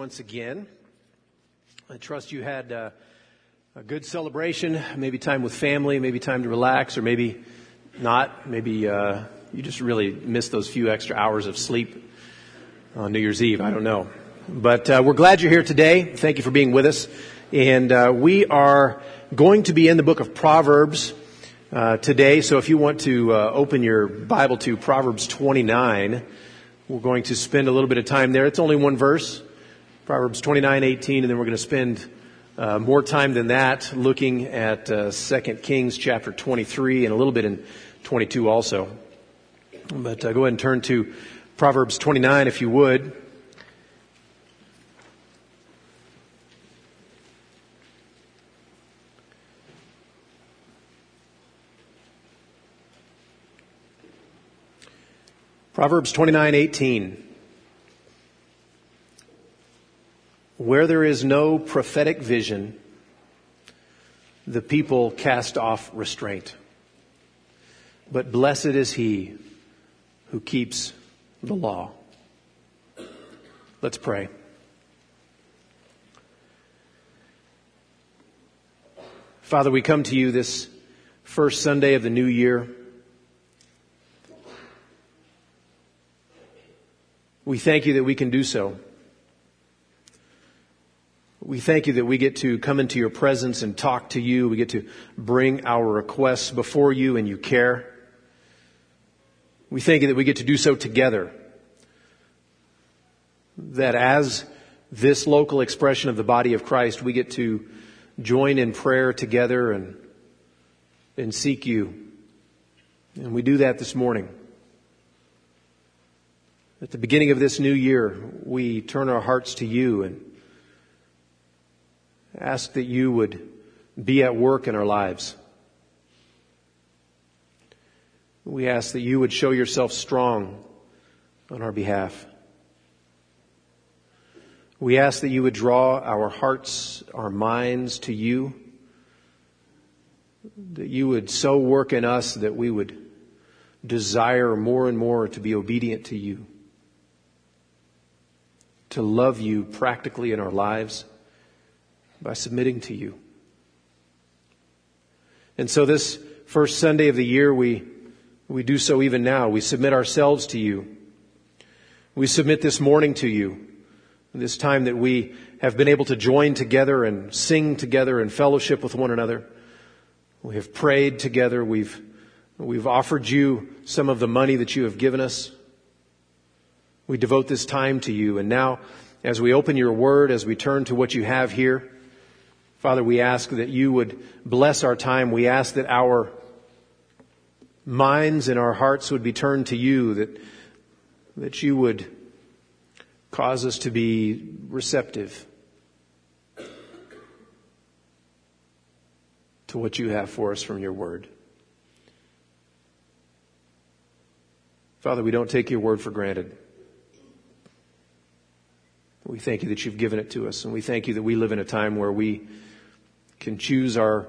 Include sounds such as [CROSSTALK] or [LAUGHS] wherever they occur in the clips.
once again. I trust you had uh, a good celebration, maybe time with family, maybe time to relax, or maybe not. Maybe uh, you just really missed those few extra hours of sleep on New Year's Eve. I don't know. But uh, we're glad you're here today. Thank you for being with us. And uh, we are going to be in the book of Proverbs uh, today. So if you want to uh, open your Bible to Proverbs 29, we're going to spend a little bit of time there. It's only one verse, Proverbs 29, 18, and then we're going to spend uh, more time than that looking at uh, 2 Kings chapter 23 and a little bit in 22 also. But uh, go ahead and turn to Proverbs 29 if you would. Proverbs 29:18 Where there is no prophetic vision the people cast off restraint. But blessed is he who keeps the law. Let's pray. Father we come to you this first Sunday of the new year. We thank you that we can do so. We thank you that we get to come into your presence and talk to you. We get to bring our requests before you and you care. We thank you that we get to do so together. That as this local expression of the body of Christ, we get to join in prayer together and, and seek you. And we do that this morning. At the beginning of this new year, we turn our hearts to you and ask that you would be at work in our lives. We ask that you would show yourself strong on our behalf. We ask that you would draw our hearts, our minds to you, that you would so work in us that we would desire more and more to be obedient to you to love you practically in our lives by submitting to you. And so this first Sunday of the year, we, we do so even now. We submit ourselves to you. We submit this morning to you. This time that we have been able to join together and sing together and fellowship with one another. We have prayed together. We've, we've offered you some of the money that you have given us. We devote this time to you. And now, as we open your word, as we turn to what you have here, Father, we ask that you would bless our time. We ask that our minds and our hearts would be turned to you, that, that you would cause us to be receptive to what you have for us from your word. Father, we don't take your word for granted. We thank you that you've given it to us, and we thank you that we live in a time where we can choose our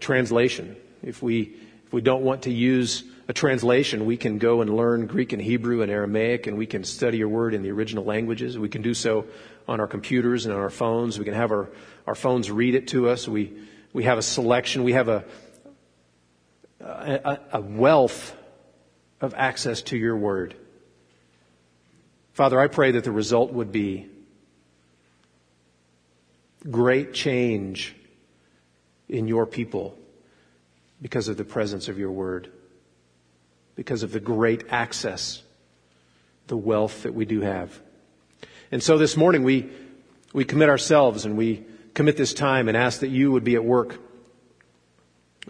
translation. If we, if we don't want to use a translation, we can go and learn Greek and Hebrew and Aramaic, and we can study your word in the original languages. We can do so on our computers and on our phones. We can have our, our phones read it to us. We, we have a selection. We have a, a, a wealth of access to your word. Father, I pray that the result would be great change in your people because of the presence of your word, because of the great access, the wealth that we do have. And so this morning we, we commit ourselves and we commit this time and ask that you would be at work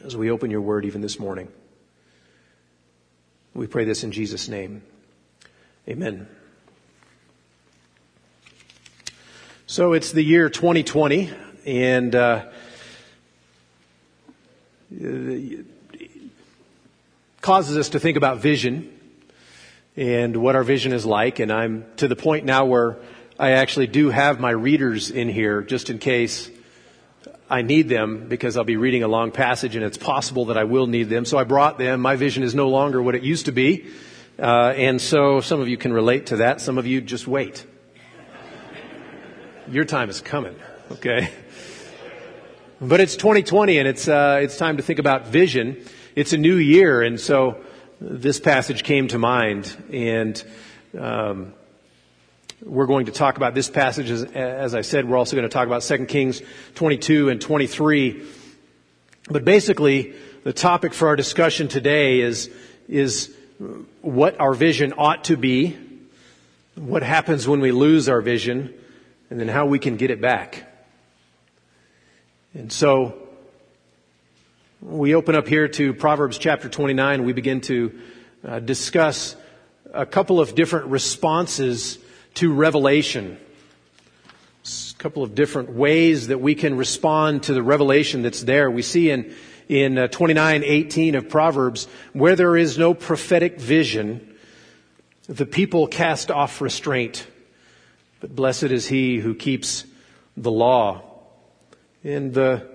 as we open your word even this morning. We pray this in Jesus' name. Amen. So it's the year 2020, and uh, causes us to think about vision and what our vision is like. And I'm to the point now where I actually do have my readers in here just in case I need them because I'll be reading a long passage and it's possible that I will need them. So I brought them. My vision is no longer what it used to be. Uh, and so some of you can relate to that. Some of you just wait. Your time is coming, okay? But it's 2020 and it's, uh, it's time to think about vision. It's a new year and so this passage came to mind and, um, we're going to talk about this passage as, as I said, we're also going to talk about 2 Kings 22 and 23. But basically, the topic for our discussion today is, is what our vision ought to be, what happens when we lose our vision, and then how we can get it back. And so, we open up here to Proverbs chapter 29. We begin to uh, discuss a couple of different responses to revelation. A couple of different ways that we can respond to the revelation that's there. We see in in uh, 29:18 of Proverbs, where there is no prophetic vision, the people cast off restraint. But blessed is he who keeps the law. And the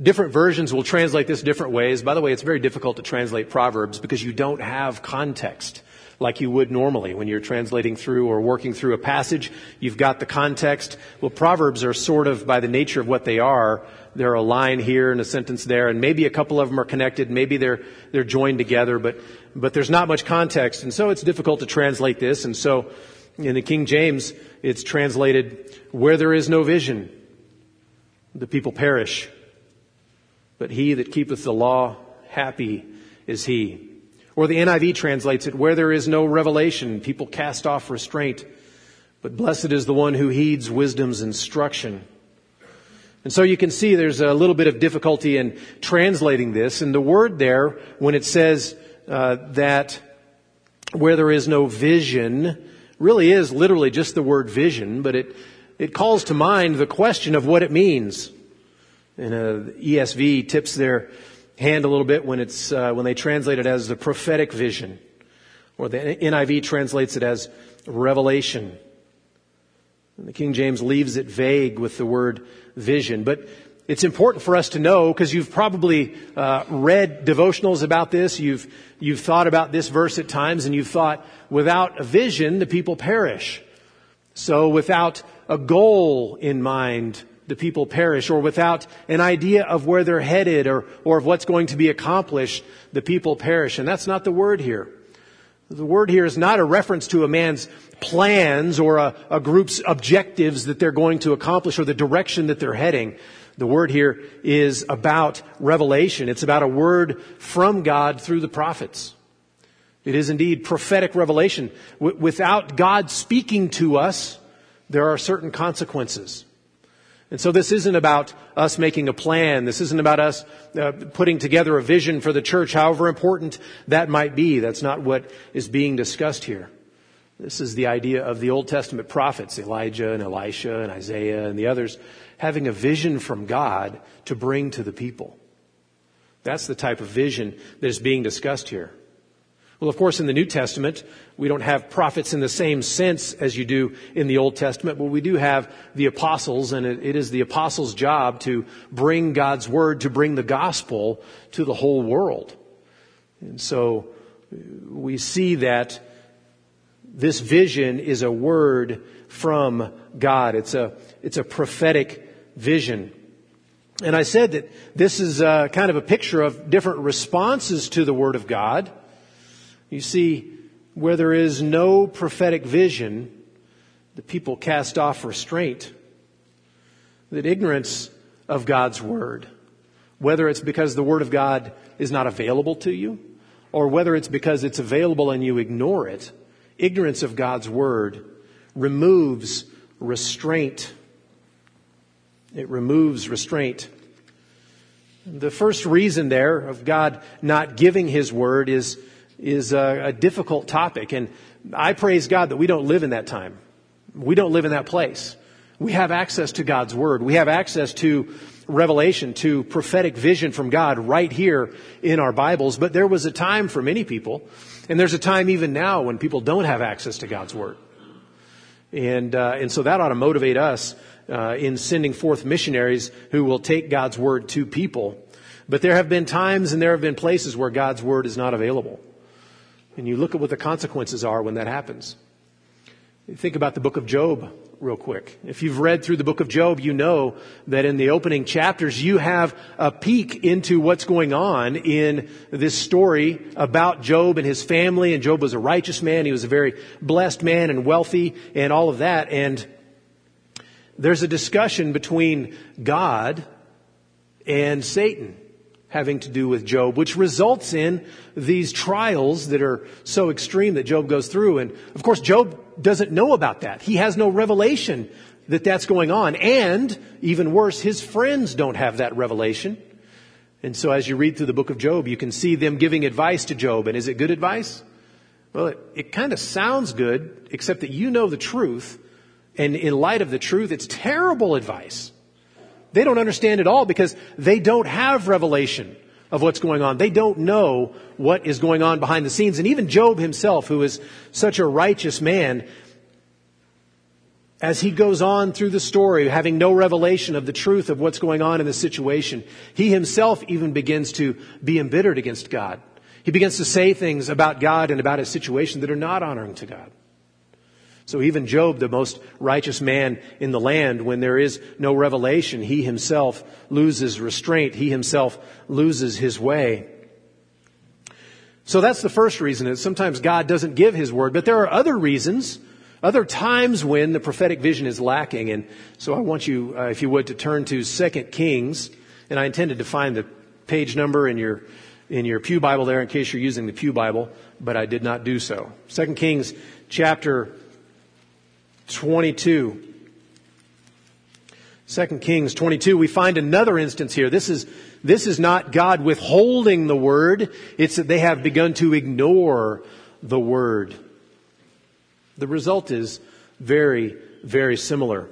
different versions will translate this different ways. By the way, it's very difficult to translate Proverbs because you don't have context like you would normally when you're translating through or working through a passage. You've got the context. Well, Proverbs are sort of, by the nature of what they are, they're a line here and a sentence there, and maybe a couple of them are connected, maybe they're, they're joined together, but, but there's not much context, and so it's difficult to translate this, and so in the King James, it's translated, where there is no vision, the people perish. But he that keepeth the law, happy is he. Or the NIV translates it, where there is no revelation, people cast off restraint. But blessed is the one who heeds wisdom's instruction. And so you can see there's a little bit of difficulty in translating this. And the word there, when it says uh, that where there is no vision, really is literally just the word vision, but it, it calls to mind the question of what it means. And uh, ESV tips their hand a little bit when it's uh, when they translate it as the prophetic vision, or the NIV translates it as revelation. And the King James leaves it vague with the word vision. But it's important for us to know because you've probably uh, read devotionals about this. You've you've thought about this verse at times, and you've thought, without a vision, the people perish. So, without a goal in mind, the people perish, or without an idea of where they're headed, or or of what's going to be accomplished, the people perish. And that's not the word here. The word here is not a reference to a man's plans or a, a, group's objectives that they're going to accomplish or the direction that they're heading. The word here is about revelation. It's about a word from God through the prophets. It is indeed prophetic revelation. W- without God speaking to us, there are certain consequences. And so this isn't about us making a plan. This isn't about us uh, putting together a vision for the church, however important that might be. That's not what is being discussed here. This is the idea of the Old Testament prophets, Elijah and Elisha and Isaiah and the others, having a vision from God to bring to the people. That's the type of vision that is being discussed here. Well, of course, in the New Testament, we don't have prophets in the same sense as you do in the Old Testament, but we do have the apostles, and it, is the apostles' job to bring God's word, to bring the gospel to the whole world. And so uh, we see that this vision is a word from God. It's a, it's a prophetic vision. And I said that this is a, kind of a picture of different responses to the Word of God. You see, where there is no prophetic vision, the people cast off restraint. That ignorance of God's Word, whether it's because the Word of God is not available to you, or whether it's because it's available and you ignore it, ignorance of God's Word removes restraint. It removes restraint. The first reason there of God not giving His Word is is a, a difficult topic. And I praise God that we don't live in that time. We don't live in that place. We have access to God's Word. We have access to revelation, to prophetic vision from God right here in our Bibles. But there was a time for many people, and there's a time even now when people don't have access to God's Word. And, uh, and so that ought to motivate us uh, in sending forth missionaries who will take God's Word to people. But there have been times and there have been places where God's Word is not available. And you look at what the consequences are when that happens. Think about the book of Job real quick. If you've read through the book of Job, you know that in the opening chapters, you have a peek into what's going on in this story about Job and his family. And Job was a righteous man. He was a very blessed man and wealthy and all of that. And there's a discussion between God and Satan having to do with Job, which results in these trials that are so extreme that Job goes through. And of course, Job doesn't know about that. He has no revelation that that's going on. And even worse, his friends don't have that revelation. And so as you read through the book of Job, you can see them giving advice to Job. And is it good advice? Well, it, it kind of sounds good, except that you know the truth. And in light of the truth, it's terrible advice. They don't understand it all because they don't have revelation of what's going on. They don't know what is going on behind the scenes. And even Job himself, who is such a righteous man, as he goes on through the story, having no revelation of the truth of what's going on in the situation, he himself even begins to be embittered against God. He begins to say things about God and about his situation that are not honoring to God. So even Job, the most righteous man in the land, when there is no revelation, he himself loses restraint. He himself loses his way. So that's the first reason is sometimes God doesn't give his word, but there are other reasons, other times when the prophetic vision is lacking. And so I want you, uh, if you would, to turn to 2 Kings, and I intended to find the page number in your in your Pew Bible there in case you're using the Pew Bible, but I did not do so. 2 Kings chapter 22. 2 Kings 22, we find another instance here. This is, this is not God withholding the word. It's that they have begun to ignore the word. The result is very, very similar.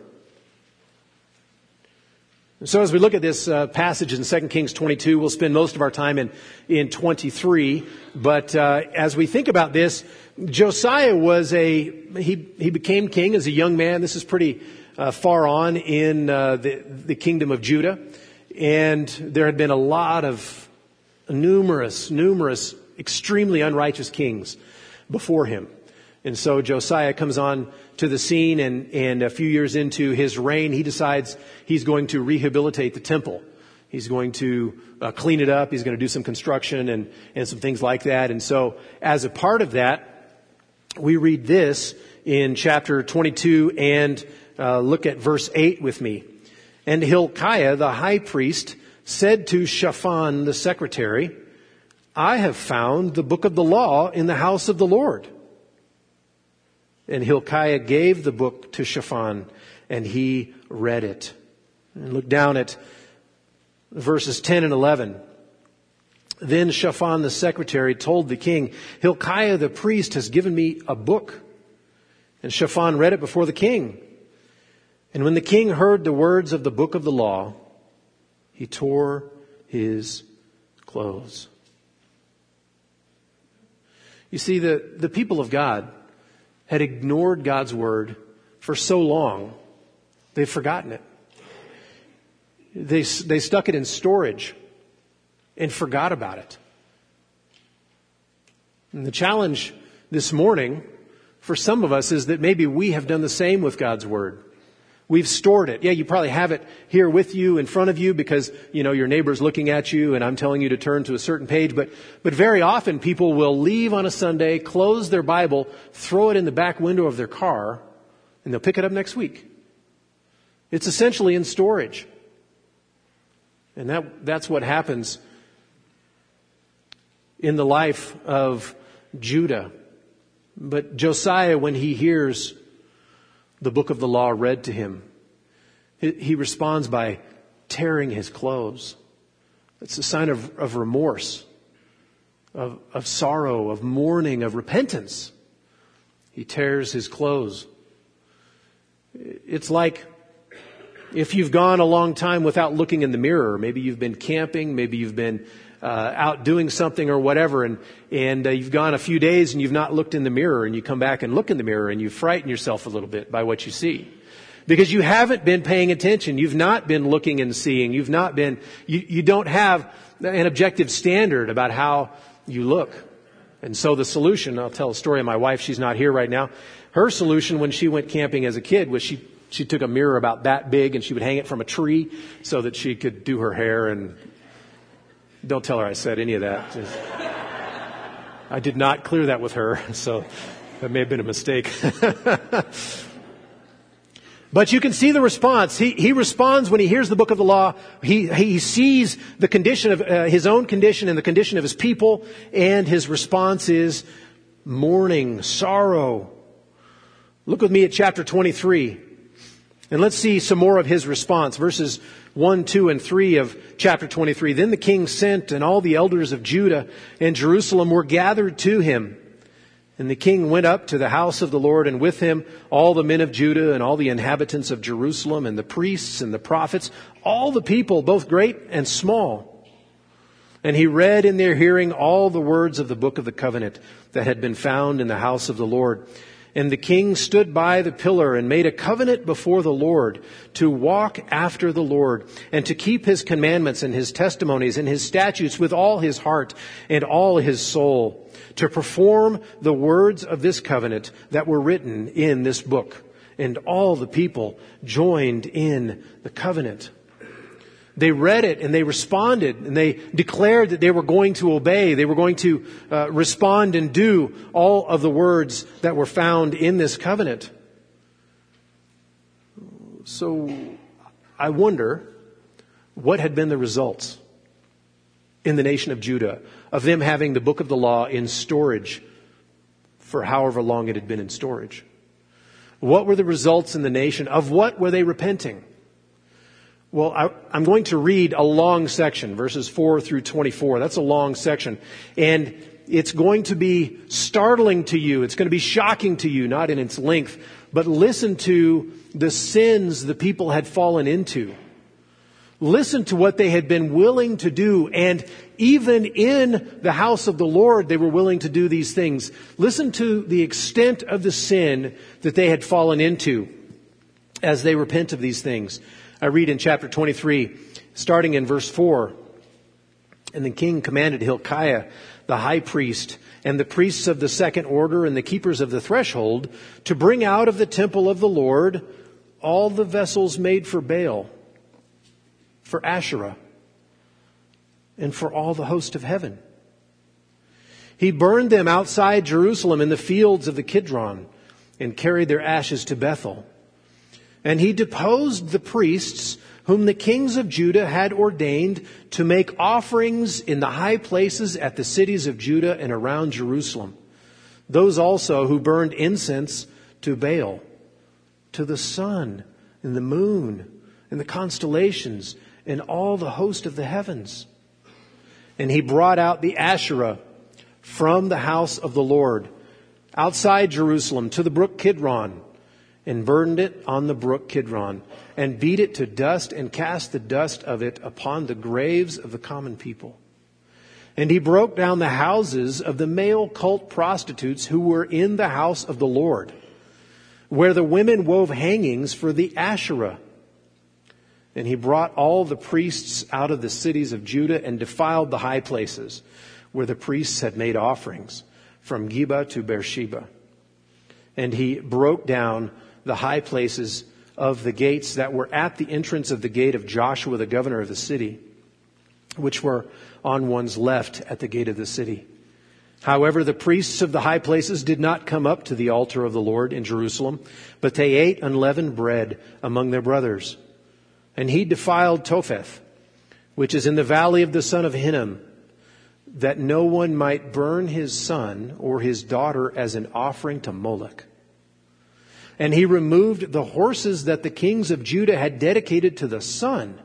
So as we look at this uh, passage in 2 Kings 22, we'll spend most of our time in, in 23. But uh, as we think about this, Josiah was a, he, he became king as a young man. This is pretty uh, far on in uh, the, the kingdom of Judah. And there had been a lot of numerous, numerous, extremely unrighteous kings before him. And so Josiah comes on to the scene and, and a few years into his reign, he decides he's going to rehabilitate the temple. He's going to uh, clean it up. He's going to do some construction and, and some things like that. And so as a part of that, we read this in chapter 22 and uh, look at verse 8 with me. And Hilkiah, the high priest, said to Shaphan, the secretary, I have found the book of the law in the house of the Lord. And Hilkiah gave the book to Shaphan, and he read it. And look down at verses 10 and 11. Then Shaphan the secretary told the king, Hilkiah the priest has given me a book. And Shaphan read it before the king. And when the king heard the words of the book of the law, he tore his clothes. You see, the, the people of God had ignored God's word for so long, they've forgotten it. They, they stuck it in storage and forgot about it. And the challenge this morning for some of us is that maybe we have done the same with God's word. We've stored it. Yeah, you probably have it here with you in front of you because, you know, your neighbor's looking at you and I'm telling you to turn to a certain page. But, but very often people will leave on a Sunday, close their Bible, throw it in the back window of their car, and they'll pick it up next week. It's essentially in storage. And that, that's what happens in the life of Judah. But Josiah, when he hears the book of the law read to him. He responds by tearing his clothes. It's a sign of, of remorse, of, of sorrow, of mourning, of repentance. He tears his clothes. It's like if you've gone a long time without looking in the mirror. Maybe you've been camping, maybe you've been out doing something or whatever, and and uh, you've gone a few days and you've not looked in the mirror, and you come back and look in the mirror, and you frighten yourself a little bit by what you see. Because you haven't been paying attention. You've not been looking and seeing. You've not been, you, you don't have an objective standard about how you look. And so the solution, I'll tell a story of my wife, she's not here right now. Her solution when she went camping as a kid was she she took a mirror about that big and she would hang it from a tree so that she could do her hair and don't tell her I said any of that. Just, I did not clear that with her, so that may have been a mistake. [LAUGHS] But you can see the response. He, he responds when he hears the book of the law. He, he sees the condition of uh, his own condition and the condition of his people, and his response is mourning, sorrow. Look with me at chapter 23. And let's see some more of his response. Verses 1, 2, and 3 of chapter 23. Then the king sent, and all the elders of Judah and Jerusalem were gathered to him. And the king went up to the house of the Lord, and with him all the men of Judah and all the inhabitants of Jerusalem, and the priests and the prophets, all the people, both great and small. And he read in their hearing all the words of the book of the covenant that had been found in the house of the Lord. And the king stood by the pillar and made a covenant before the Lord to walk after the Lord and to keep his commandments and his testimonies and his statutes with all his heart and all his soul, to perform the words of this covenant that were written in this book. And all the people joined in the covenant. They read it and they responded and they declared that they were going to obey. They were going to uh, respond and do all of the words that were found in this covenant. So I wonder what had been the results in the nation of Judah of them having the book of the law in storage for however long it had been in storage. What were the results in the nation? Of what were they repenting? Well, I, am going to read a long section, verses 4 through 24. That's a long section. And it's going to be startling to you. It's going to be shocking to you, not in its length, but listen to the sins the people had fallen into. Listen to what they had been willing to do. And even in the house of the Lord, they were willing to do these things. Listen to the extent of the sin that they had fallen into as they repent of these things. I read in chapter 23, starting in verse 4. And the king commanded Hilkiah, the high priest, and the priests of the second order and the keepers of the threshold to bring out of the temple of the Lord all the vessels made for Baal, for Asherah, and for all the host of heaven. He burned them outside Jerusalem in the fields of the Kidron and carried their ashes to Bethel. And he deposed the priests whom the kings of Judah had ordained to make offerings in the high places at the cities of Judah and around Jerusalem. Those also who burned incense to Baal, to the sun and the moon and the constellations and all the host of the heavens. And he brought out the Asherah from the house of the Lord outside Jerusalem to the brook Kidron and burned it on the brook Kidron, and beat it to dust, and cast the dust of it upon the graves of the common people. And he broke down the houses of the male cult prostitutes who were in the house of the Lord, where the women wove hangings for the Asherah. And he brought all the priests out of the cities of Judah and defiled the high places where the priests had made offerings, from Geba to Beersheba. And he broke down the high places of the gates that were at the entrance of the gate of Joshua, the governor of the city, which were on one's left at the gate of the city. However, the priests of the high places did not come up to the altar of the Lord in Jerusalem, but they ate unleavened bread among their brothers. And he defiled Topheth, which is in the valley of the son of Hinnom, that no one might burn his son or his daughter as an offering to Moloch. And he removed the horses that the kings of Judah had dedicated to the sun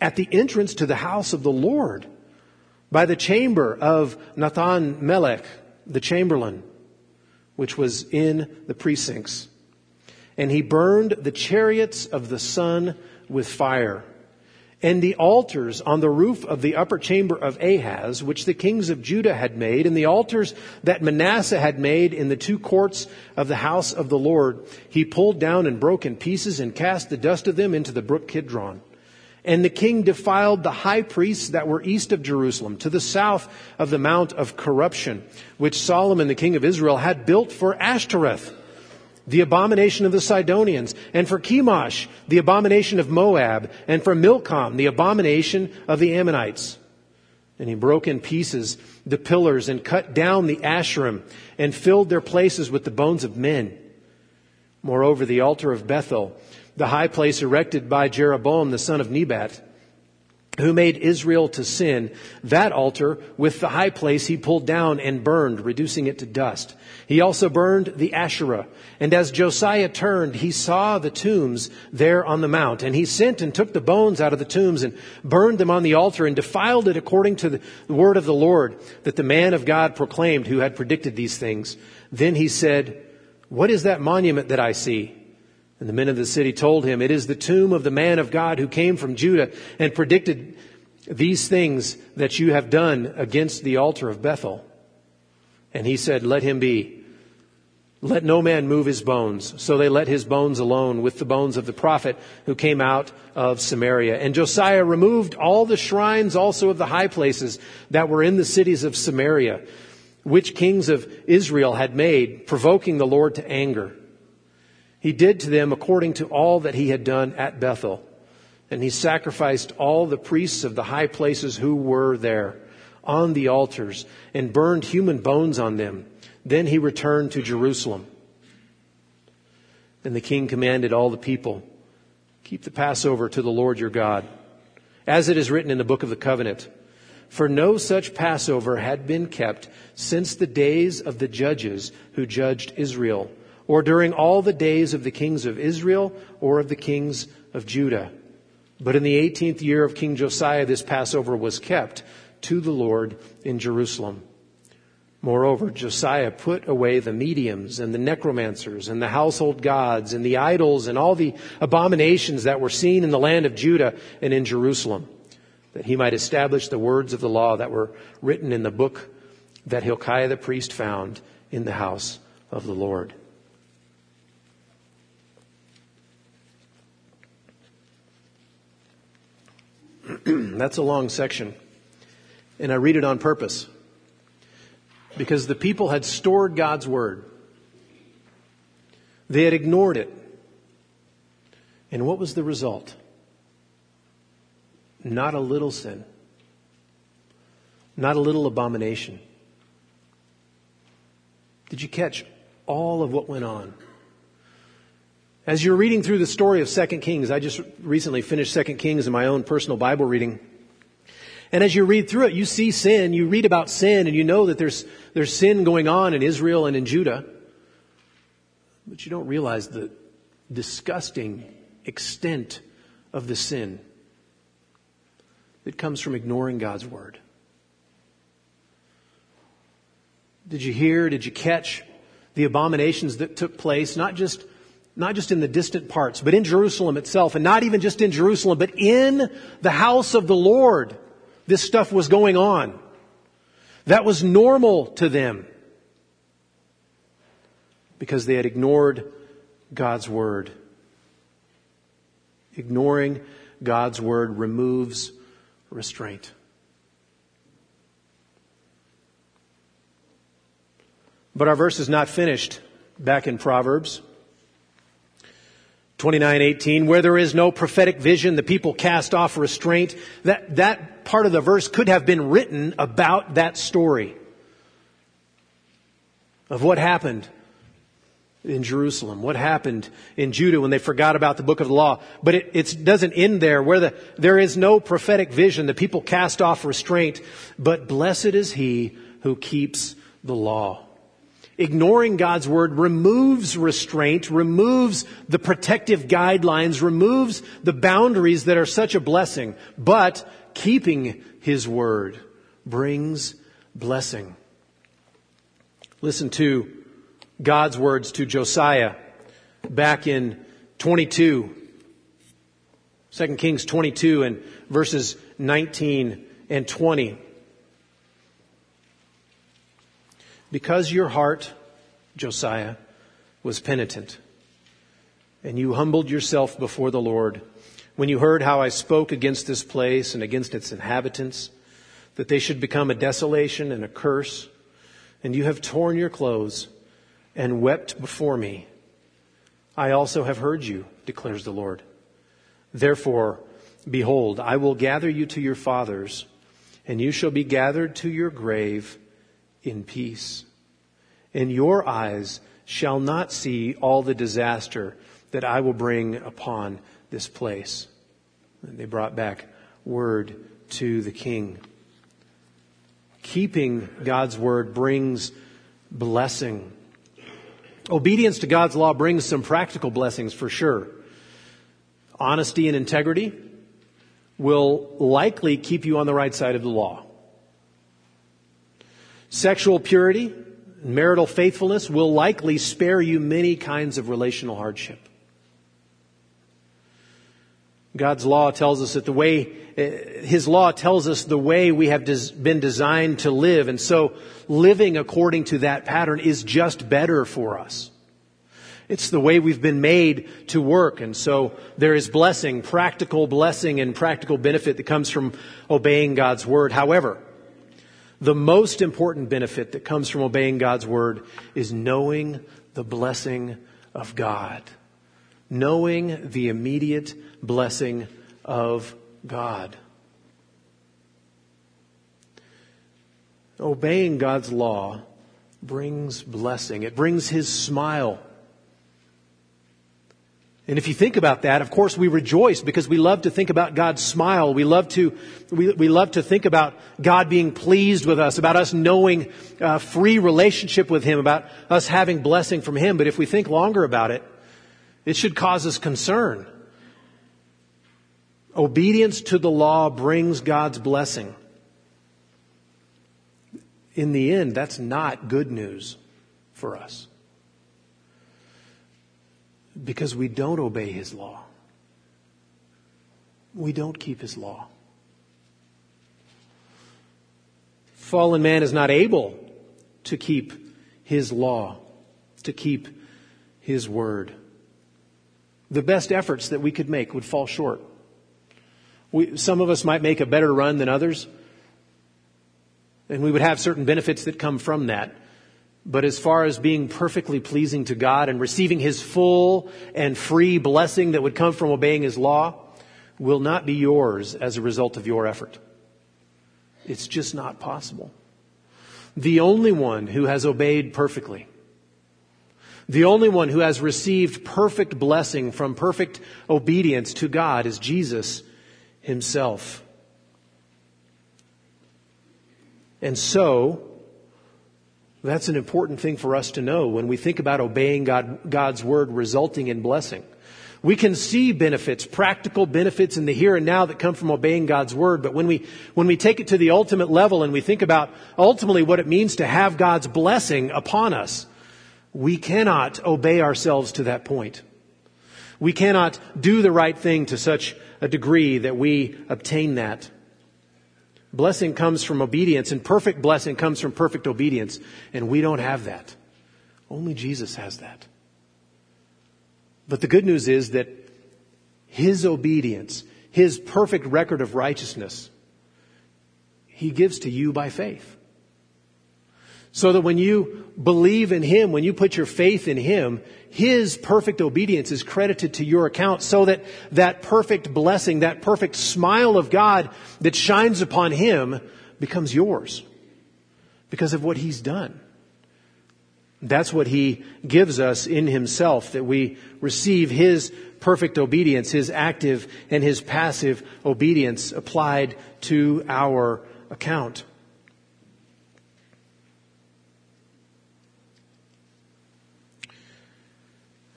at the entrance to the house of the Lord by the chamber of Nathan Melech, the chamberlain, which was in the precincts. And he burned the chariots of the sun with fire and the altars on the roof of the upper chamber of Ahaz, which the kings of Judah had made, and the altars that Manasseh had made in the two courts of the house of the Lord, he pulled down and broke in pieces and cast the dust of them into the brook Kidron. And the king defiled the high priests that were east of Jerusalem, to the south of the Mount of Corruption, which Solomon the king of Israel had built for Ashtoreth. The abomination of the Sidonians, and for Chemosh, the abomination of Moab, and for Milcom, the abomination of the Ammonites. And he broke in pieces the pillars and cut down the Asherim and filled their places with the bones of men. Moreover, the altar of Bethel, the high place erected by Jeroboam the son of Nebat, who made Israel to sin, that altar with the high place he pulled down and burned, reducing it to dust. He also burned the Asherah. And as Josiah turned, he saw the tombs there on the mount. And he sent and took the bones out of the tombs and burned them on the altar and defiled it according to the word of the Lord that the man of God proclaimed who had predicted these things. Then he said, What is that monument that I see? And the men of the city told him, It is the tomb of the man of God who came from Judah and predicted these things that you have done against the altar of Bethel. And he said, Let him be. Let no man move his bones. So they let his bones alone with the bones of the prophet who came out of Samaria. And Josiah removed all the shrines also of the high places that were in the cities of Samaria, which kings of Israel had made, provoking the Lord to anger. He did to them according to all that he had done at Bethel. And he sacrificed all the priests of the high places who were there on the altars and burned human bones on them. Then he returned to Jerusalem. And the king commanded all the people, keep the Passover to the Lord your God, as it is written in the book of the covenant. For no such Passover had been kept since the days of the judges who judged Israel or during all the days of the kings of Israel or of the kings of Judah. But in the 18th year of King Josiah, this Passover was kept to the Lord in Jerusalem. Moreover, Josiah put away the mediums and the necromancers and the household gods and the idols and all the abominations that were seen in the land of Judah and in Jerusalem, that he might establish the words of the law that were written in the book that Hilkiah the priest found in the house of the Lord. [CLEARS THROAT] That's a long section. And I read it on purpose. Because the people had stored God's word. They had ignored it. And what was the result? Not a little sin. Not a little abomination. Did you catch all of what went on? As you're reading through the story of 2 Kings, I just recently finished 2 Kings in my own personal Bible reading. And as you read through it, you see sin, you read about sin, and you know that there's, there's sin going on in Israel and in Judah. But you don't realize the disgusting extent of the sin that comes from ignoring God's word. Did you hear, did you catch the abominations that took place, not just not just in the distant parts, but in Jerusalem itself, and not even just in Jerusalem, but in the house of the Lord, this stuff was going on. That was normal to them because they had ignored God's word. Ignoring God's word removes restraint. But our verse is not finished back in Proverbs. 29:18 where there is no prophetic vision the people cast off restraint that that part of the verse could have been written about that story of what happened in Jerusalem, what happened in Judah when they forgot about the book of the law. But it, it doesn't end there where the, there is no prophetic vision. The people cast off restraint, but blessed is he who keeps the law. Ignoring God's word removes restraint, removes the protective guidelines, removes the boundaries that are such a blessing. But keeping his word brings blessing. Listen to God's words to Josiah back in 22, 2 Kings 22 and verses 19 and 20. Because your heart, Josiah, was penitent, and you humbled yourself before the Lord, when you heard how I spoke against this place and against its inhabitants, that they should become a desolation and a curse, and you have torn your clothes and wept before me, I also have heard you, declares the Lord. Therefore, behold, I will gather you to your fathers, and you shall be gathered to your grave in peace. And your eyes shall not see all the disaster that I will bring upon this place. And they brought back word to the king. Keeping God's word brings blessing. Obedience to God's law brings some practical blessings for sure. Honesty and integrity will likely keep you on the right side of the law. Sexual purity, marital faithfulness will likely spare you many kinds of relational hardship. God's law tells us that the way, eh, His law tells us the way we have been designed to live. And so living according to that pattern is just better for us. It's the way we've been made to work. And so there is blessing, practical blessing and practical benefit that comes from obeying God's word. However, the most important benefit that comes from obeying God's word is knowing the blessing of God knowing the immediate blessing of God. Obeying God's law brings blessing. It brings His smile. And if you think about that, of course we rejoice because we love to think about God's smile. We love to, we, we love to think about God being pleased with us, about us knowing a free relationship with Him, about us having blessing from Him. But if we think longer about it, it should cause us concern. Obedience to the law brings God's blessing. In the end, that's not good news for us. Because we don't obey His law. We don't keep His law. Fallen man is not able to keep His law, to keep His word the best efforts that we could make would fall short. We, some of us might make a better run than others, and we would have certain benefits that come from that. But as far as being perfectly pleasing to God and receiving His full and free blessing that would come from obeying His law, will not be yours as a result of your effort. It's just not possible. The only one who has obeyed perfectly the only one who has received perfect blessing from perfect obedience to God is Jesus himself. And so, that's an important thing for us to know when we think about obeying God, God's word resulting in blessing. We can see benefits, practical benefits in the here and now that come from obeying God's word, but when we, when we take it to the ultimate level and we think about ultimately what it means to have God's blessing upon us, we cannot obey ourselves to that point. We cannot do the right thing to such a degree that we obtain that. Blessing comes from obedience, and perfect blessing comes from perfect obedience, and we don't have that. Only Jesus has that. But the good news is that His obedience, His perfect record of righteousness, He gives to you by faith. So that when you believe in Him, when you put your faith in Him, His perfect obedience is credited to your account so that that perfect blessing, that perfect smile of God that shines upon Him becomes yours because of what He's done. That's what He gives us in Himself, that we receive His perfect obedience, His active and His passive obedience applied to our account.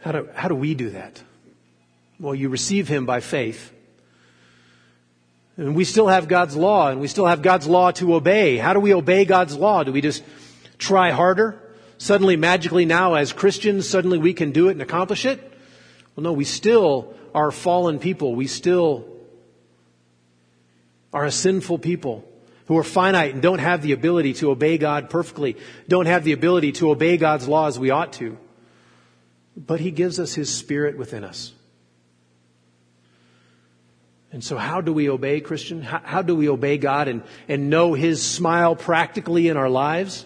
How do, how do we do that? Well, you receive Him by faith. And we still have God's law, and we still have God's law to obey. How do we obey God's law? Do we just try harder? Suddenly, magically now, as Christians, suddenly we can do it and accomplish it? Well, no, we still are fallen people. We still are a sinful people who are finite and don't have the ability to obey God perfectly, don't have the ability to obey God's law as we ought to but He gives us His Spirit within us. And so, how do we obey, Christian? How, how, do we obey God and, and know His smile practically in our lives?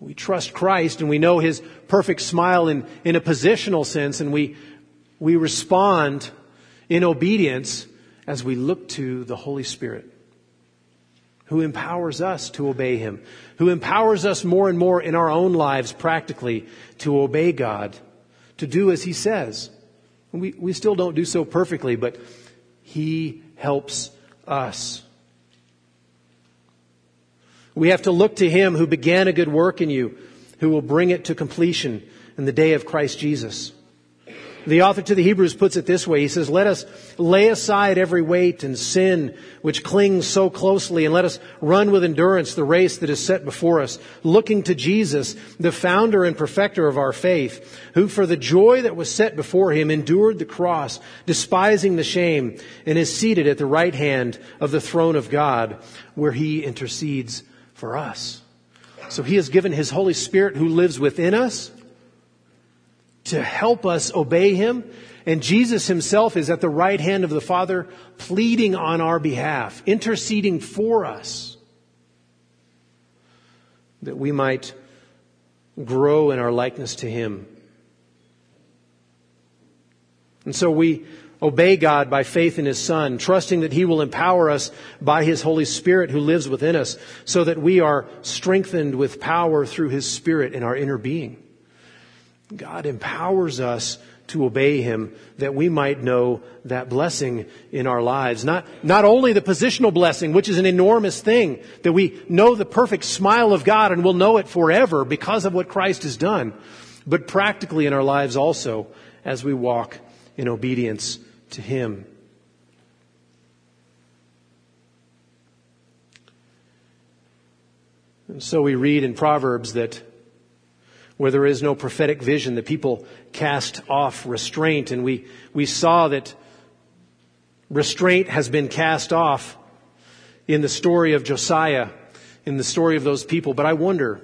We trust Christ and we know His perfect smile in, in a positional sense and we, we respond in obedience as we look to the Holy Spirit who empowers us to obey Him, who empowers us more and more in our own lives practically to obey God, to do as He says. We, we still don't do so perfectly, but He helps us. We have to look to Him who began a good work in you, who will bring it to completion in the day of Christ Jesus. The author to the Hebrews puts it this way. He says, let us lay aside every weight and sin which clings so closely and let us run with endurance the race that is set before us, looking to Jesus, the founder and perfecter of our faith, who for the joy that was set before him endured the cross, despising the shame, and is seated at the right hand of the throne of God, where he intercedes for us. So he has given his Holy Spirit who lives within us to help us obey him. And Jesus himself is at the right hand of the Father, pleading on our behalf, interceding for us, that we might grow in our likeness to him. And so we obey God by faith in His Son, trusting that He will empower us by His Holy Spirit who lives within us, so that we are strengthened with power through His Spirit in our inner being. God empowers us to obey Him that we might know that blessing in our lives. Not, not only the positional blessing, which is an enormous thing, that we know the perfect smile of God and will know it forever because of what Christ has done, but practically in our lives also as we walk in obedience to Him. And so we read in Proverbs that where there is no prophetic vision, the people cast off restraint. And we, we saw that restraint has been cast off in the story of Josiah, in the story of those people. But I wonder,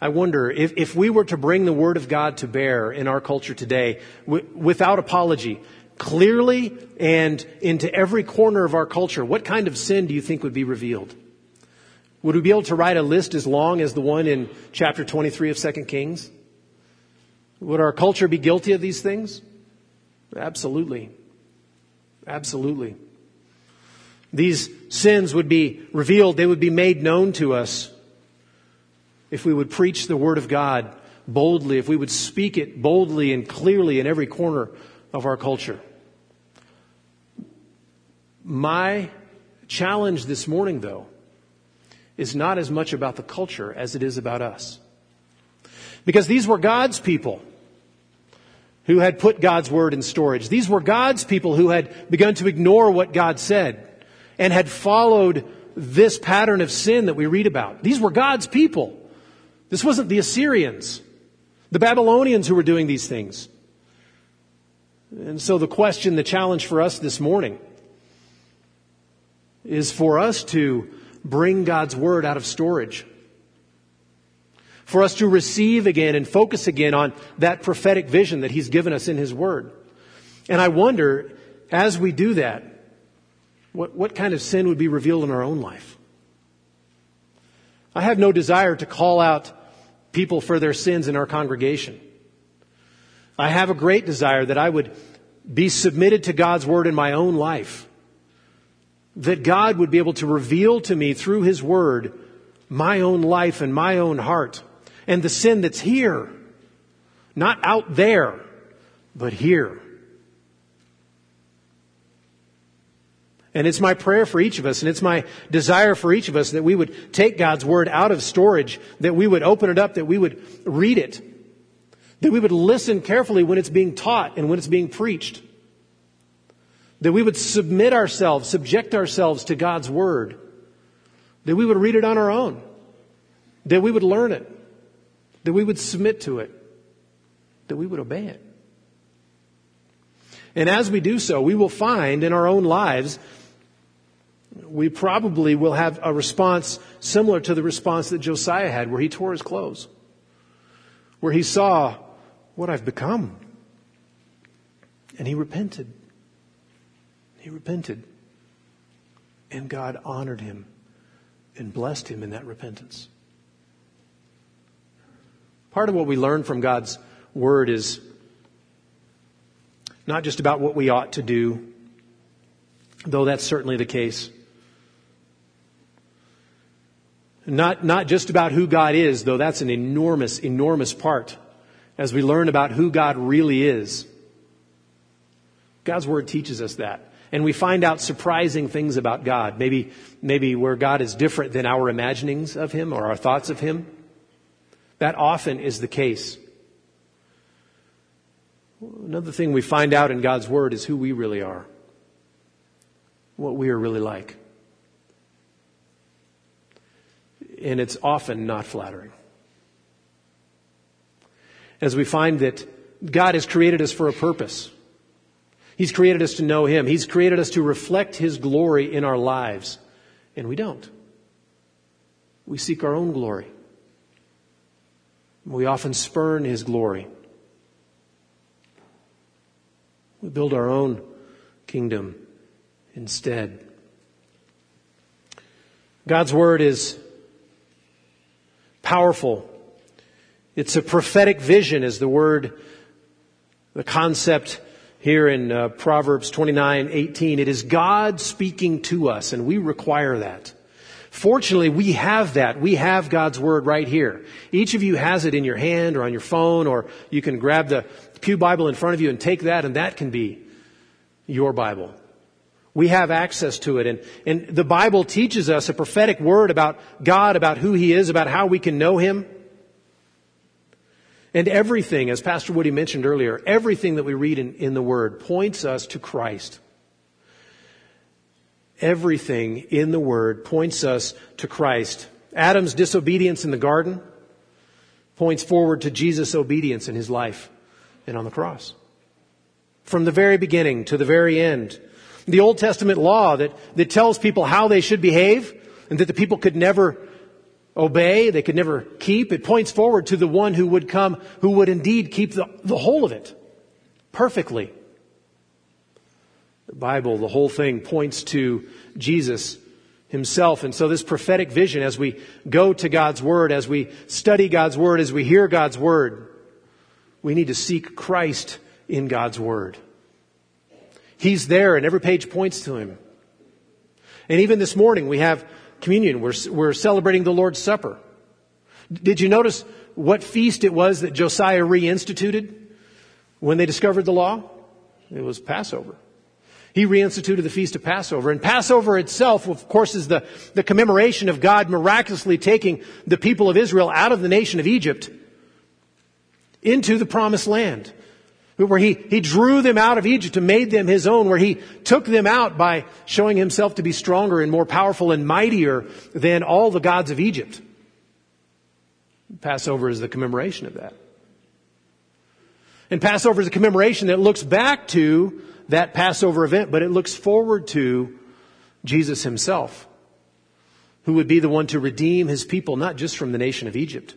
I wonder if, if we were to bring the Word of God to bear in our culture today w- without apology, clearly and into every corner of our culture, what kind of sin do you think would be revealed? Would we be able to write a list as long as the one in chapter 23 of 2 Kings? Would our culture be guilty of these things? Absolutely. Absolutely. These sins would be revealed, they would be made known to us if we would preach the Word of God boldly, if we would speak it boldly and clearly in every corner of our culture. My challenge this morning, though, is not as much about the culture as it is about us. Because these were God's people who had put God's word in storage. These were God's people who had begun to ignore what God said and had followed this pattern of sin that we read about. These were God's people. This wasn't the Assyrians, the Babylonians who were doing these things. And so the question, the challenge for us this morning is for us to bring God's Word out of storage. For us to receive again and focus again on that prophetic vision that He's given us in His Word. And I wonder, as we do that, what, what kind of sin would be revealed in our own life? I have no desire to call out people for their sins in our congregation. I have a great desire that I would be submitted to God's Word in my own life that God would be able to reveal to me through His Word my own life and my own heart and the sin that's here. Not out there, but here. And it's my prayer for each of us, and it's my desire for each of us that we would take God's Word out of storage, that we would open it up, that we would read it, that we would listen carefully when it's being taught and when it's being preached. That we would submit ourselves, subject ourselves to God's Word. That we would read it on our own. That we would learn it. That we would submit to it. That we would obey it. And as we do so, we will find in our own lives, we probably will have a response similar to the response that Josiah had, where he tore his clothes, where he saw what I've become. And he repented. He repented. And God honored him and blessed him in that repentance. Part of what we learn from God's Word is not just about what we ought to do, though that's certainly the case. Not, not just about who God is, though that's an enormous, enormous part as we learn about who God really is. God's Word teaches us that. And we find out surprising things about God. Maybe, maybe where God is different than our imaginings of Him or our thoughts of Him. That often is the case. Another thing we find out in God's Word is who we really are, what we are really like. And it's often not flattering. As we find that God has created us for a purpose. He's created us to know Him. He's created us to reflect His glory in our lives. And we don't. We seek our own glory. We often spurn His glory. We build our own kingdom instead. God's Word is powerful. It's a prophetic vision, is the word, the concept here in uh, Proverbs 29, 18. It is God speaking to us, and we require that. Fortunately, we have that. We have God's Word right here. Each of you has it in your hand or on your phone, or you can grab the Pew Bible in front of you and take that, and that can be your Bible. We have access to it. And, and the Bible teaches us a prophetic word about God, about who He is, about how we can know Him. And everything, as Pastor Woody mentioned earlier, everything that we read in, in the Word points us to Christ. Everything in the Word points us to Christ. Adam's disobedience in the garden points forward to Jesus' obedience in his life and on the cross. From the very beginning to the very end. The Old Testament law that, that tells people how they should behave and that the people could never obey, they could never keep. It points forward to the one who would come, who would indeed keep the, the whole of it perfectly. The Bible, the whole thing points to Jesus himself. And so this prophetic vision, as we go to God's Word, as we study God's Word, as we hear God's Word, we need to seek Christ in God's Word. He's there and every page points to Him. And even this morning we have communion. We're, we're celebrating the Lord's Supper. Did you notice what feast it was that Josiah reinstituted when they discovered the law? It was Passover. He reinstituted the feast of Passover. And Passover itself, of course, is the, the commemoration of God miraculously taking the people of Israel out of the nation of Egypt into the promised land where he, he drew them out of Egypt and made them his own, where he took them out by showing himself to be stronger and more powerful and mightier than all the gods of Egypt. Passover is the commemoration of that. And Passover is a commemoration that looks back to that Passover event, but it looks forward to Jesus himself, who would be the one to redeem his people, not just from the nation of Egypt,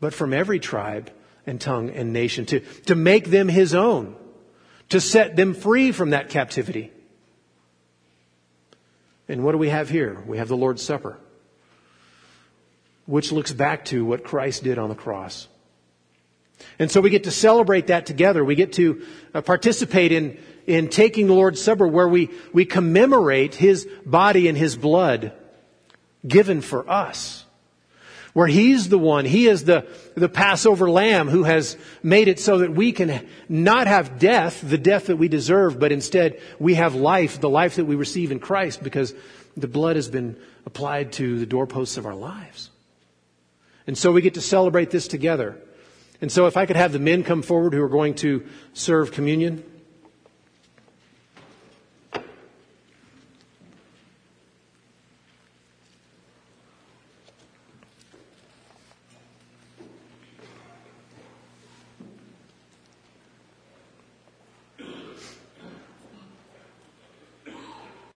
but from every tribe and tongue and nation, to, to make them his own, to set them free from that captivity. And what do we have here? We have the Lord's Supper, which looks back to what Christ did on the cross. And so we get to celebrate that together. We get to uh, participate in, in taking the Lord's Supper where we, we commemorate His body and His blood given for us where He's the one, He is the, the Passover lamb who has made it so that we can not have death, the death that we deserve, but instead we have life, the life that we receive in Christ because the blood has been applied to the doorposts of our lives. And so we get to celebrate this together. And so if I could have the men come forward who are going to serve communion.